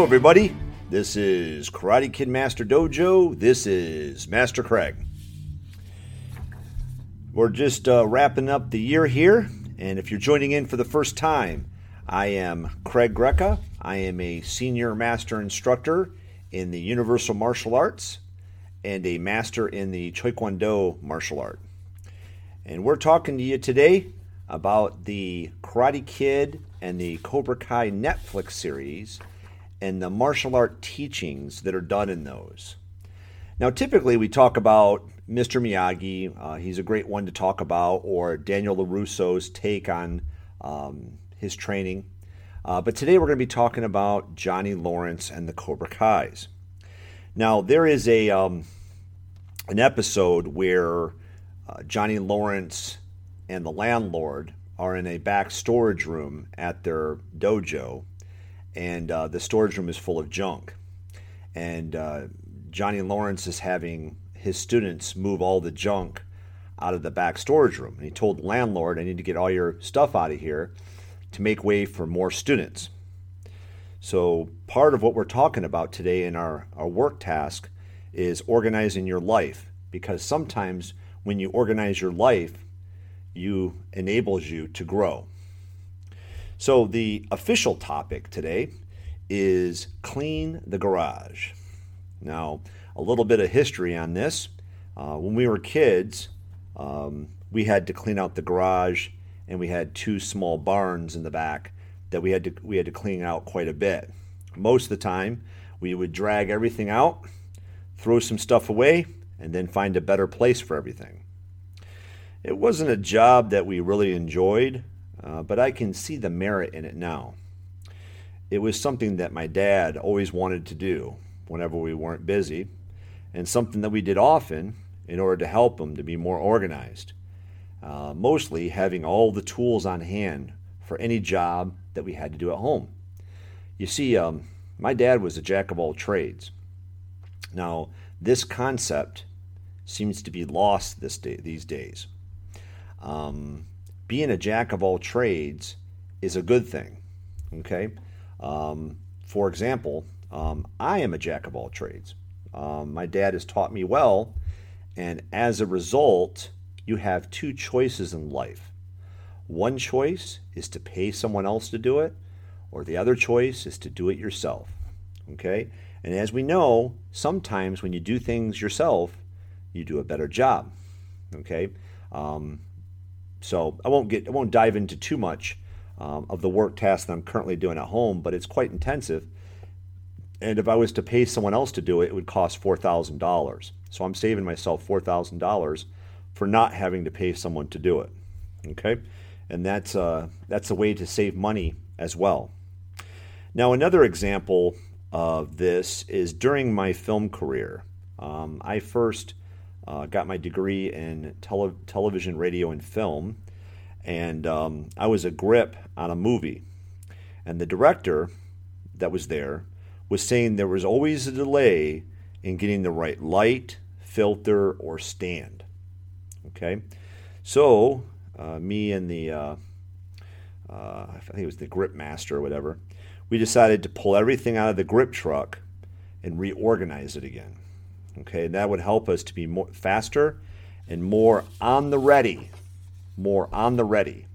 Hello, everybody. This is Karate Kid Master Dojo. This is Master Craig. We're just uh, wrapping up the year here, and if you're joining in for the first time, I am Craig Greca. I am a senior master instructor in the Universal Martial Arts and a master in the Taekwondo martial art. And we're talking to you today about the Karate Kid and the Cobra Kai Netflix series and the martial art teachings that are done in those. Now, typically we talk about Mr. Miyagi, uh, he's a great one to talk about, or Daniel LaRusso's take on um, his training. Uh, but today we're going to be talking about Johnny Lawrence and the Cobra Kais. Now, there is a um, an episode where uh, Johnny Lawrence and the landlord are in a back storage room at their dojo, and uh, the storage room is full of junk. And uh, Johnny Lawrence is having his students move all the junk out of the back storage room. And he told the landlord, I need to get all your stuff out of here to make way for more students. So, part of what we're talking about today in our, our work task is organizing your life because sometimes when you organize your life, you enables you to grow. So the official topic today is clean the garage. Now, a little bit of history on this. Uh, when we were kids, um, we had to clean out the garage, and we had two small barns in the back that we had to we had to clean out quite a bit. Most of the time, we would drag everything out, throw some stuff away, and then find a better place for everything. It wasn't a job that we really enjoyed, uh, but I can see the merit in it now. It was something that my dad always wanted to do whenever we weren't busy, and something that we did often in order to help him to be more organized. Uh, mostly having all the tools on hand for any job that we had to do at home. You see, um, my dad was a jack of all trades. Now, this concept seems to be lost this day, these days. Um, being a jack of all trades is a good thing. Okay. Um, for example, um, I am a jack of all trades. Um, my dad has taught me well, and as a result, you have two choices in life. One choice is to pay someone else to do it, or the other choice is to do it yourself. Okay? And as we know, sometimes when you do things yourself, you do a better job. Okay? Um, so I won't get I won't dive into too much um, of the work task that I'm currently doing at home, but it's quite intensive. And if I was to pay someone else to do it, it would cost four thousand dollars. So I'm saving myself four thousand dollars for not having to pay someone to do it. Okay, and that's uh, that's a way to save money as well. Now another example of this is during my film career. Um, I first uh, got my degree in tele- television, radio, and film, and um, I was a grip on a movie. And the director that was there was saying there was always a delay in getting the right light, filter, or stand. Okay, so uh, me and the uh, uh, I think it was the grip master or whatever, we decided to pull everything out of the grip truck and reorganize it again. Okay, and that would help us to be more faster and more on the ready, more on the ready.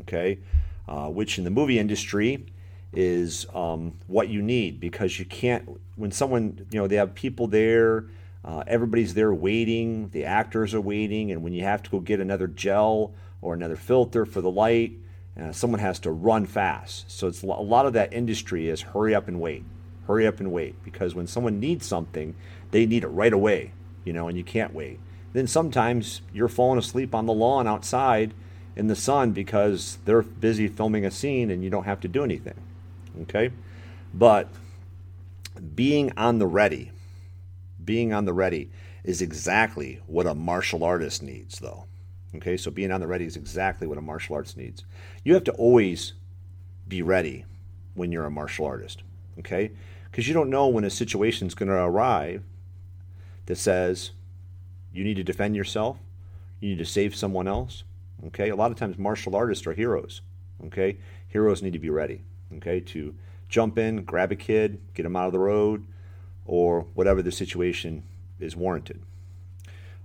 Okay, uh, which in the movie industry is um, what you need because you can't when someone you know they have people there. Uh, everybody's there waiting. The actors are waiting, and when you have to go get another gel or another filter for the light, uh, someone has to run fast. So it's a lot of that industry is hurry up and wait, hurry up and wait because when someone needs something, they need it right away, you know, and you can't wait. Then sometimes you're falling asleep on the lawn outside in the sun because they're busy filming a scene and you don't have to do anything. Okay? But being on the ready, being on the ready is exactly what a martial artist needs, though. Okay, so being on the ready is exactly what a martial artist needs. You have to always be ready when you're a martial artist. Okay, because you don't know when a situation is going to arrive that says you need to defend yourself, you need to save someone else. Okay, a lot of times martial artists are heroes. Okay, heroes need to be ready. Okay, to jump in, grab a kid, get them out of the road, or whatever the situation is warranted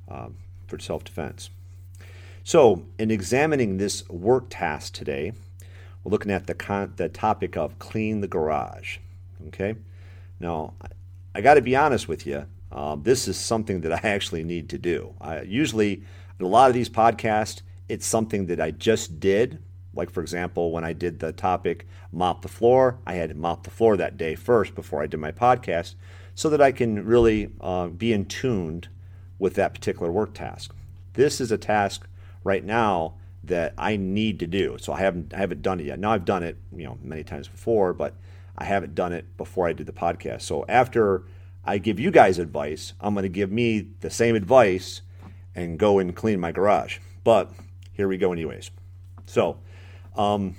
um, for self defense. So, in examining this work task today, we're looking at the, con- the topic of clean the garage. Okay? Now, I got to be honest with you. Um, this is something that I actually need to do. I, usually, in a lot of these podcasts, it's something that I just did. Like, for example, when I did the topic mop the floor, I had to mop the floor that day first before I did my podcast so that I can really uh, be in tuned with that particular work task. This is a task right now that I need to do. So I haven't I haven't done it yet. Now I've done it, you know, many times before, but I haven't done it before I did the podcast. So after I give you guys advice, I'm going to give me the same advice and go and clean my garage. But here we go anyways. So, um,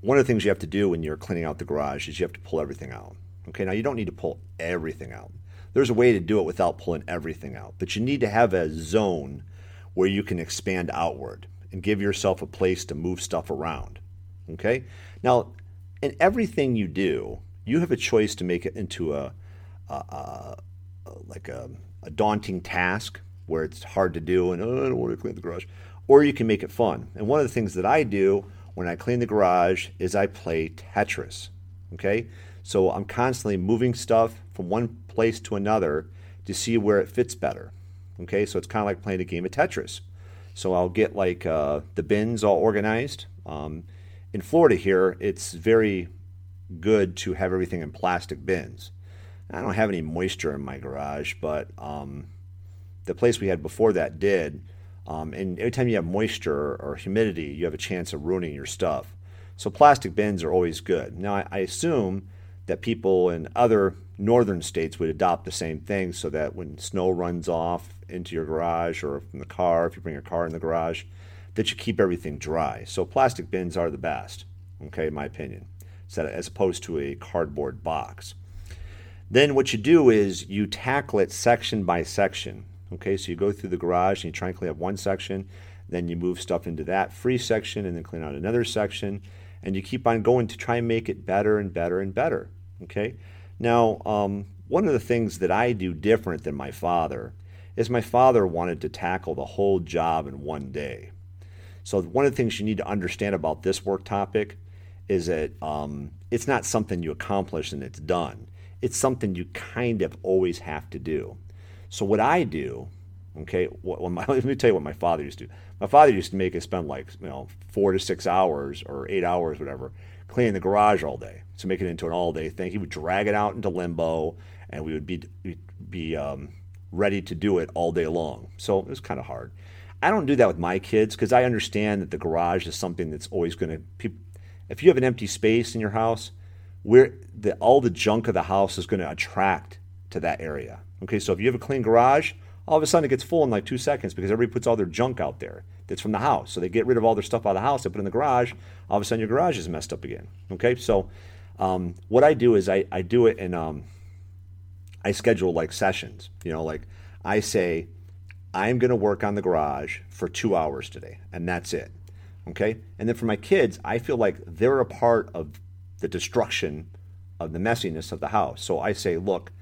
one of the things you have to do when you're cleaning out the garage is you have to pull everything out. Okay, now you don't need to pull everything out. There's a way to do it without pulling everything out, but you need to have a zone where you can expand outward and give yourself a place to move stuff around. Okay? Now, in everything you do, you have a choice to make it into a, a, a, a like a, daunting task where it's hard to do and oh, I don't want to clean the garage, or you can make it fun. And one of the things that I do when I clean the garage is I play Tetris. Okay? So I'm constantly moving stuff from one place to another to see where it fits better. Okay, so it's kind of like playing a game of Tetris. So I'll get like uh, the bins all organized. Um, in Florida here, it's very good to have everything in plastic bins. I don't have any moisture in my garage, but um, the place we had before that did. Um, and every time you have moisture or humidity, you have a chance of ruining your stuff. So plastic bins are always good. Now I, I assume that people in other northern states would adopt the same thing so that when snow runs off into your garage or from the car, if you bring your car in the garage, that you keep everything dry. So plastic bins are the best, okay, in my opinion, as opposed to a cardboard box. Then what you do is you tackle it section by section. Okay, so you go through the garage and you try and clean up one section, then you move stuff into that free section and then clean out another section, and you keep on going to try and make it better and better and better. Okay, now um, one of the things that I do different than my father is my father wanted to tackle the whole job in one day. So, one of the things you need to understand about this work topic is that um, it's not something you accomplish and it's done. It's something you kind of always have to do. So, what I do, okay, what, my, let me tell you what my father used to do. My father used to make us spend like, you know, four to six hours or eight hours, whatever, cleaning the garage all day to make it into an all day thing. He would drag it out into limbo and we would be, be um, ready to do it all day long. So it was kind of hard. I don't do that with my kids because I understand that the garage is something that's always going to. If you have an empty space in your house, where the, all the junk of the house is going to attract to that area. Okay, so if you have a clean garage, all of a sudden it gets full in like two seconds because everybody puts all their junk out there that's from the house. So they get rid of all their stuff out of the house, they put in the garage. All of a sudden your garage is messed up again. Okay, so um, what I do is I, I do it in um, I schedule like sessions. You know, like I say, I'm going to work on the garage for two hours today, and that's it. Okay. And then for my kids, I feel like they're a part of the destruction of the messiness of the house. So I say, look,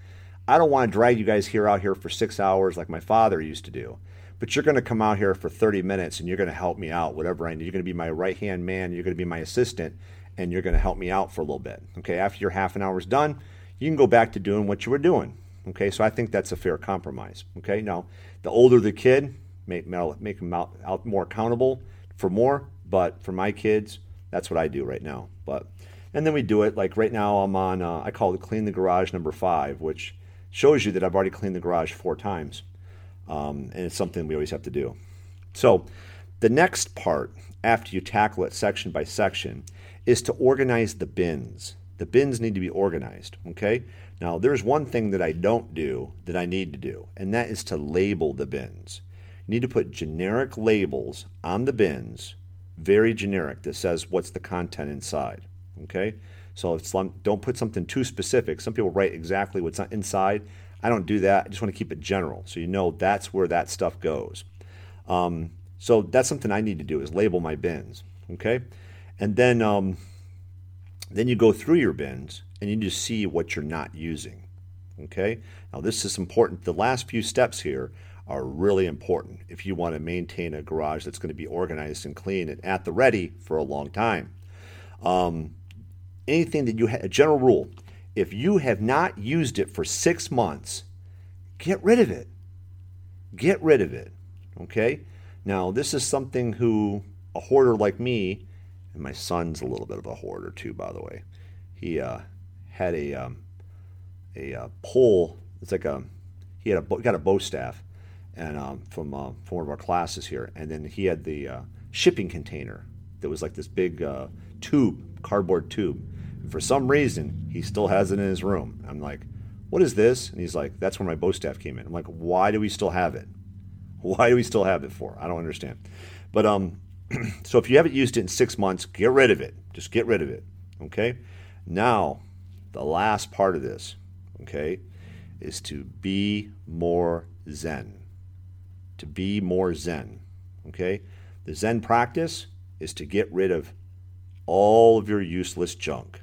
I don't want to drag you guys here out here for six hours like my father used to do. But you're going to come out here for 30 minutes and you're going to help me out, whatever I need. You're going to be my right hand man. You're going to be my assistant and you're going to help me out for a little bit. Okay. After your half an hour's done, you can go back to doing what you were doing. Okay, so I think that's a fair compromise. Okay, now the older the kid, make make them out, out more accountable for more. But for my kids, that's what I do right now. But and then we do it like right now. I'm on. Uh, I call it clean the garage number five, which shows you that I've already cleaned the garage four times, um, and it's something we always have to do. So the next part after you tackle it section by section is to organize the bins. The bins need to be organized. Okay, now, there's one thing that I don't do that I need to do, and that is to label the bins. You need to put generic labels on the bins, very generic, that says what's the content inside. Okay? So it's, don't put something too specific. Some people write exactly what's inside. I don't do that. I just want to keep it general so you know that's where that stuff goes. Um, so that's something I need to do is label my bins. Okay? And then um, Then you go through your bins and you just see what you're not using. Okay? Now, this is important. The last few steps here are really important if you want to maintain a garage that's going to be organized and clean and at the ready for a long time. Um, anything that you have, a general rule, if you have not used it for six months, get rid of it. Get rid of it. Okay? Now, this is something who a hoarder like me, and my son's a little bit of a hoarder too, by the way. He uh, had a um, a uh, pole. It's like a he had a got a bow staff, and um, from uh, from one of our classes here, and then he had the uh, shipping container that was like this big uh, tube, cardboard tube. And for some reason, he still has it in his room. I'm like, what is this? And he's like, that's where my bow staff came in. I'm like, why do we still have it? Why do we still have it for? I don't understand. But um, so if you haven't used it in six months, get rid of it. Just get rid of it. Okay. Now, the last part of this, okay, is to be more Zen. To be more Zen. Okay. The Zen practice is to get rid of all of your useless junk.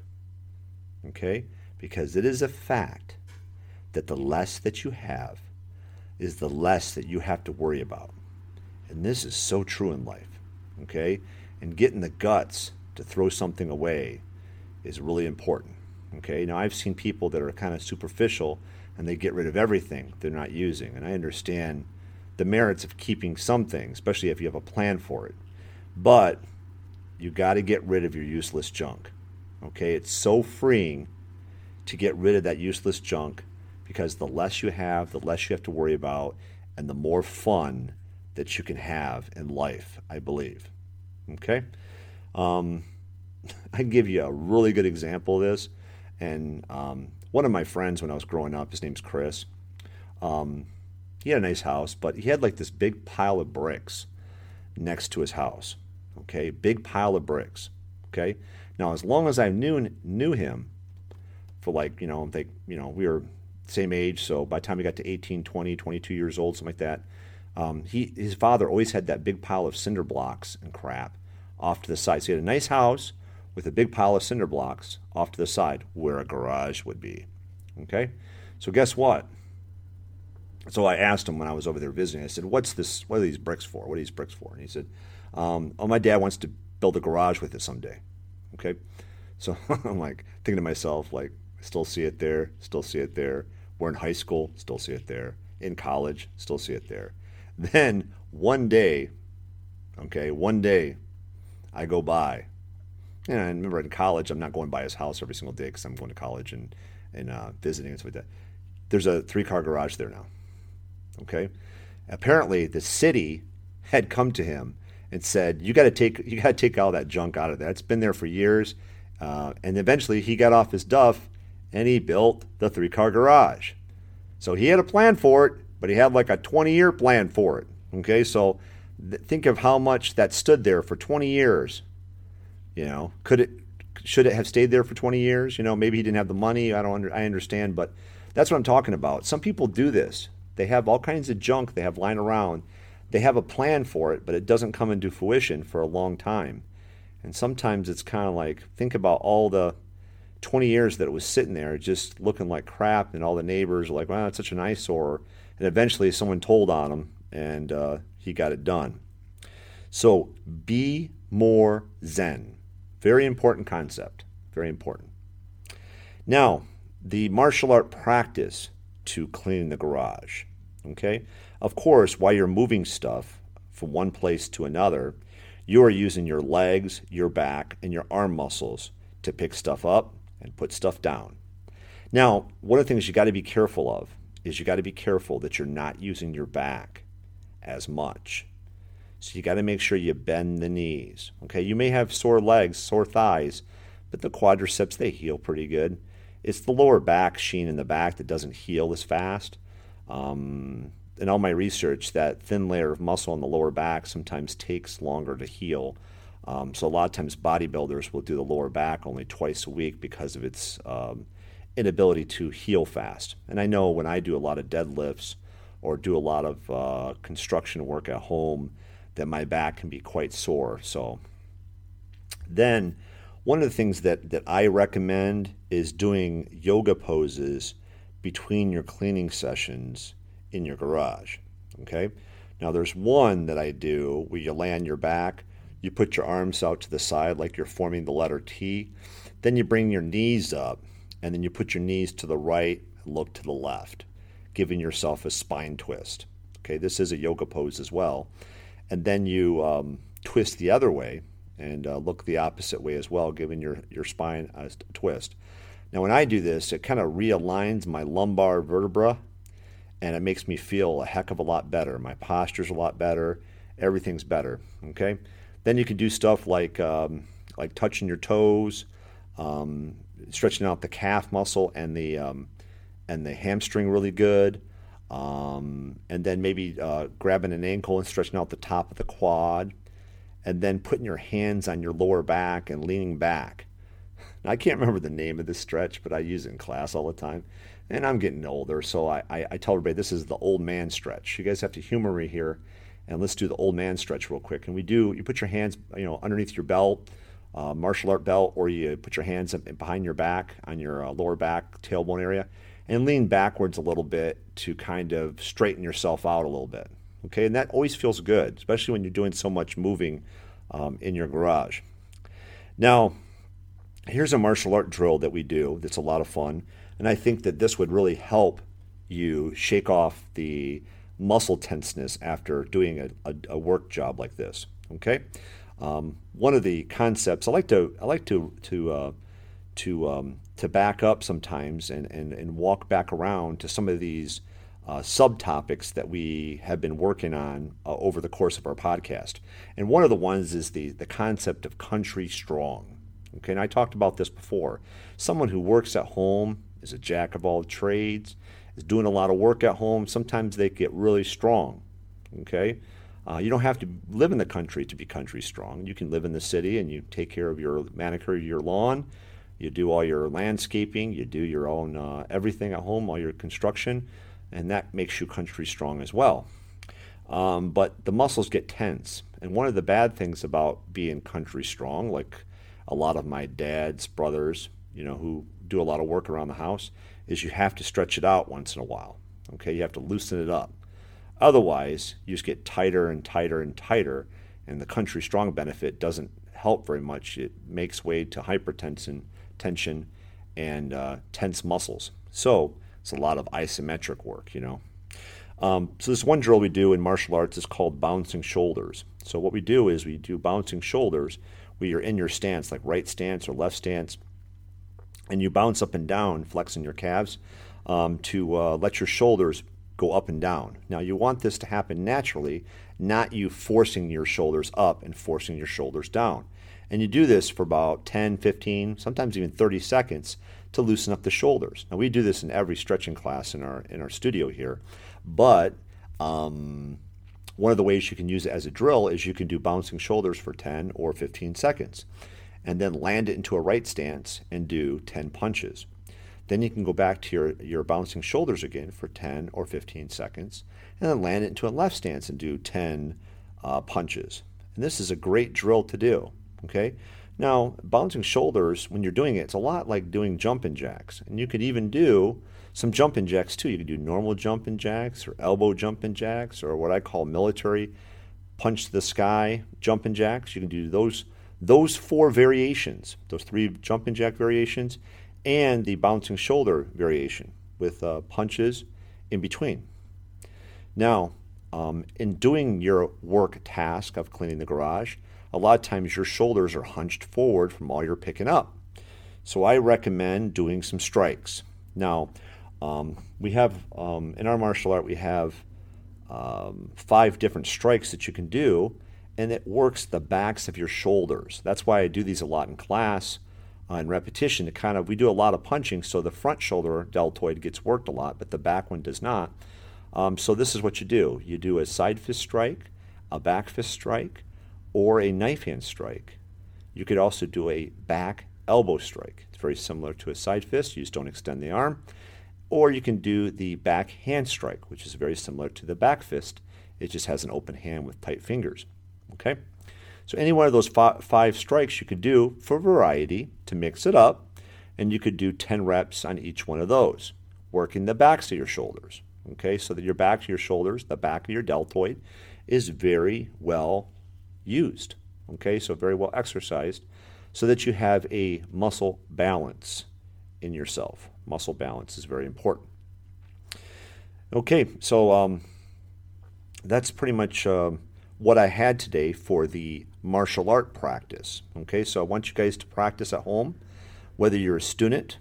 Okay? Because it is a fact that the less that you have is the less that you have to worry about. And this is so true in life. Okay? And getting the guts to throw something away is really important. Okay? Now, I've seen people that are kind of superficial and they get rid of everything they're not using. And I understand the merits of keeping something, especially if you have a plan for it. But you got to get rid of your useless junk. Okay? It's so freeing to get rid of that useless junk because the less you have, the less you have to worry about, and the more fun that you can have in life, I believe. Okay? Um, I give you a really good example of this. And um, one of my friends, when I was growing up, his name's Chris. Um, he had a nice house, but he had like this big pile of bricks next to his house. Okay, big pile of bricks. Okay, now as long as I knew knew him, for like you know, I they you know we were same age, so by the time he got to 18, 20, 22 years old, something like that, um, he his father always had that big pile of cinder blocks and crap off to the side. So he had a nice house with a big pile of cinder blocks off to the side where a garage would be. Okay, so guess what? So I asked him when I was over there visiting. I said, "What's this? What are these bricks for? What are these bricks for?" And he said, um, "Oh, my dad wants to build a garage with it someday." Okay, so I'm like thinking to myself, like, still see it there, still see it there. We're in high school, still see it there. In college, still see it there. Then one day, okay, one day, I go by. And I remember in college, I'm not going by his house every single day because I'm going to college and and uh, visiting and stuff like that. There's a three car garage there now. Okay, apparently the city had come to him and said, "You got to take you got to take all that junk out of there. It's been there for years." Uh, and eventually, he got off his duff and he built the three car garage. So he had a plan for it, but he had like a 20 year plan for it. Okay, so th- think of how much that stood there for 20 years. You know, could it should it have stayed there for 20 years? You know, maybe he didn't have the money. I don't under, I understand, but that's what I'm talking about. Some people do this. They have all kinds of junk they have lying around. They have a plan for it, but it doesn't come into fruition for a long time. And sometimes it's kind of like think about all the 20 years that it was sitting there just looking like crap, and all the neighbors are like, wow, it's such an eyesore. And eventually someone told on him, and uh, he got it done. So be more Zen. Very important concept. Very important. Now, the martial art practice to cleaning the garage. Okay? Of course, while you're moving stuff from one place to another, you are using your legs, your back, and your arm muscles to pick stuff up and put stuff down. Now, one of the things you got to be careful of is you got to be careful that you're not using your back as much. So you got to make sure you bend the knees. Okay, you may have sore legs, sore thighs, but the quadriceps they heal pretty good. It's the lower back sheen in the back that doesn't heal as fast. Um, in all my research, that thin layer of muscle in the lower back sometimes takes longer to heal. Um, so a lot of times bodybuilders will do the lower back only twice a week because of its um, inability to heal fast. And I know when I do a lot of deadlifts or do a lot of uh, construction work at home, that my back can be quite sore. So then one of the things that, that I recommend is doing yoga poses between your cleaning sessions in your garage. Okay? Now, there's one that I do where you lay on your back, you put your arms out to the side like you're forming the letter T, then you bring your knees up, and then you put your knees to the right look to the left, giving yourself a spine twist. Okay, this is a yoga pose as well. And then you um, twist the other way and uh, look the opposite way as well, giving your, your spine a twist. Now, when I do this, it kind of realigns my lumbar vertebra and it makes me feel a heck of a lot better. My posture's a lot better. Everything's better. Okay. Then you can do stuff like um, like touching your toes, um, stretching out the calf muscle and the um, and the hamstring really good. Um, and then maybe uh, grabbing an ankle and stretching out the top of the quad, and then putting your hands on your lower back and leaning back. Now, I can't remember the name of this stretch, but I use it in class all the time. And I'm getting older, so I, I, I tell everybody this is the old man stretch. You guys have to humor me here, and let's do the old man stretch real quick. And we do, you put your hands, you know, underneath your belt, uh, martial art belt, or you put your hands behind your back on your uh, lower back tailbone area, and lean backwards a little bit to kind of straighten yourself out a little bit. Okay, and that always feels good, especially when you're doing so much moving um, in your garage. Now, here's a martial art drill that we do that's a lot of fun, and I think that this would really help you shake off the muscle tenseness after doing a, a, a work job like this. Okay, um, one of the concepts I like to I like to to uh, to um, to back up sometimes and, and, and walk back around to some of these uh, subtopics that we have been working on uh, over the course of our podcast. And one of the ones is the, the concept of country strong. Okay, and I talked about this before. Someone who works at home is a jack of all trades, is doing a lot of work at home. Sometimes they get really strong. Okay, uh, you don't have to live in the country to be country strong. You can live in the city and you take care of your manicure, your lawn, you do all your landscaping, you do your own uh, everything at home, all your construction, and that makes you country strong as well. Um, but the muscles get tense. And one of the bad things about being country strong, like a lot of my dad's brothers, you know, who do a lot of work around the house, is you have to stretch it out once in a while. Okay, you have to loosen it up. Otherwise, you just get tighter and tighter and tighter, and the country strong benefit doesn't help very much. It makes way to hypertension tension, and uh, tense muscles. So it's a lot of isometric work, you know. Um, so this one drill we do in martial arts is called bouncing shoulders. So what we do is we do bouncing shoulders where you're in your stance, like right stance or left stance, and you bounce up and down, flexing your calves um, to uh, let your shoulders go up and down. Now you want this to happen naturally, not you forcing your shoulders up and forcing your shoulders down. And you do this for about 10, 15, sometimes even 30 seconds to loosen up the shoulders. Now we do this in every stretching class in our in our studio here, but um, one of the ways you can use it as a drill is you can do bouncing shoulders for 10 or 15 seconds, and then land it into a right stance and do 10 punches. Then you can go back to your, your bouncing shoulders again for 10 or 15 seconds, and then land it into a left stance and do 10 uh, punches. And this is a great drill to do. Okay. Now, bouncing shoulders, when you're doing it, it's a lot like doing jumping jacks. And you could even do some jumping jacks too. You could do normal jumping jacks or elbow jumping jacks or what I call military punch to the sky jumping jacks. You can do those those four variations, those three jumping jack variations, and the bouncing shoulder variation with uh, punches in between. Now, um, in doing your work task of cleaning the garage, a lot of times your shoulders are hunched forward from all you're picking up. So I recommend doing some strikes. Now, um, we have um, in our martial art, we have um, five different strikes that you can do, and it works the backs of your shoulders. That's why I do these a lot in class in repetition to kind of, we do a lot of punching, so the front shoulder deltoid gets worked a lot, but the back one does not. Um, so this is what you do you do a side fist strike, a back fist strike, or a knife hand strike. You could also do a back elbow strike. It's very similar to a side fist, you just don't extend the arm. Or you can do the back hand strike, which is very similar to the back fist. It just has an open hand with tight fingers. Okay? So any one of those five strikes you could do for variety to mix it up, and you could do 10 reps on each one of those, working the backs of your shoulders. Okay, so that your back of your shoulders, the back of your deltoid, is very well used. Okay, so very well exercised, so that you have a muscle balance in yourself. Muscle balance is very important. Okay, so um, that's pretty much uh, what I had today for the martial art practice. Okay, so I want you guys to practice at home, whether you're a student,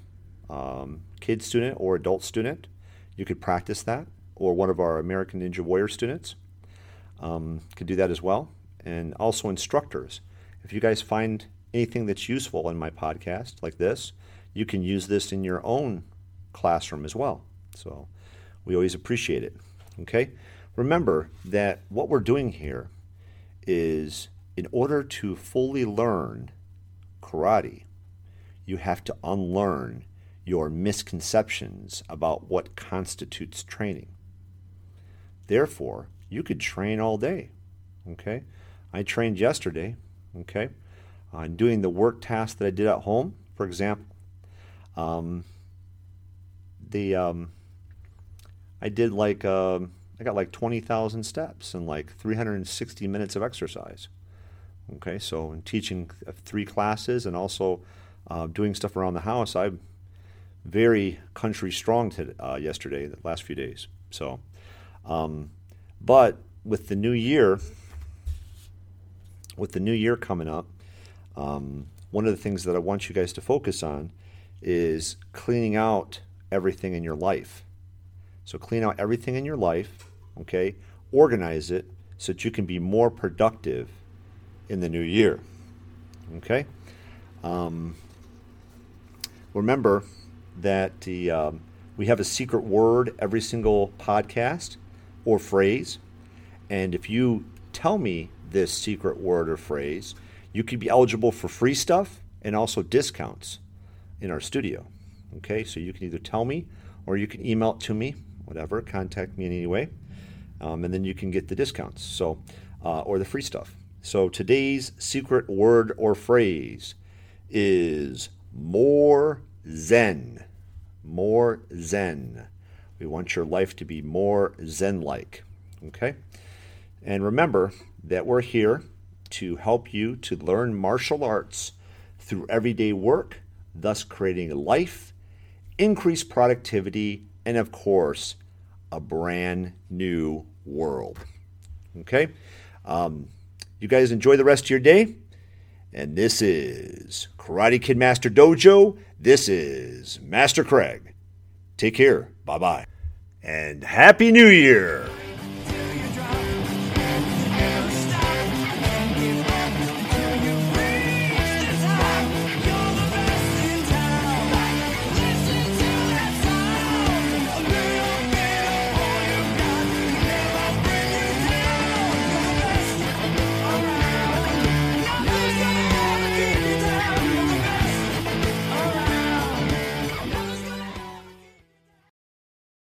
um, kid student, or adult student. You could practice that, or one of our American Ninja Warrior students um, could do that as well. And also instructors. If you guys find anything that's useful in my podcast, like this, you can use this in your own classroom as well. So we always appreciate it. Okay? Remember that what we're doing here is in order to fully learn karate, you have to unlearn your misconceptions about what constitutes training. Therefore, you could train all day. Okay? I trained yesterday. Okay? On doing the work task that I did at home, for example, um, the um, I did like uh, I got like twenty thousand steps and like three hundred and sixty minutes of exercise. Okay, so in teaching three classes and also uh, doing stuff around the house, I'm very country strong uh, yesterday, the last few days. So, um, but with the new year, with the new year coming up, um, one of the things that I want you guys to focus on is cleaning out everything in your life. So clean out everything in your life, okay? Organize it so that you can be more productive in the new year. Okay? Um, remember that the, um, we have a secret word every single podcast or phrase. And if you tell me this secret word or phrase, you could be eligible for free stuff and also discounts in our studio. Okay, so you can either tell me or you can email it to me, whatever, contact me in any way, um, and then you can get the discounts. So, uh, or the free stuff. So today's secret word or phrase is more Zen. More Zen. We want your life to be more Zen like. Okay? And remember that we're here to help you to learn martial arts through everyday work, thus creating a life, increased productivity, and of course, a brand new world. Okay? Um, you guys enjoy the rest of your day. And this is Karate Kid Master Dojo. This is Master Craig. Take care. Bye bye. And Happy New Year!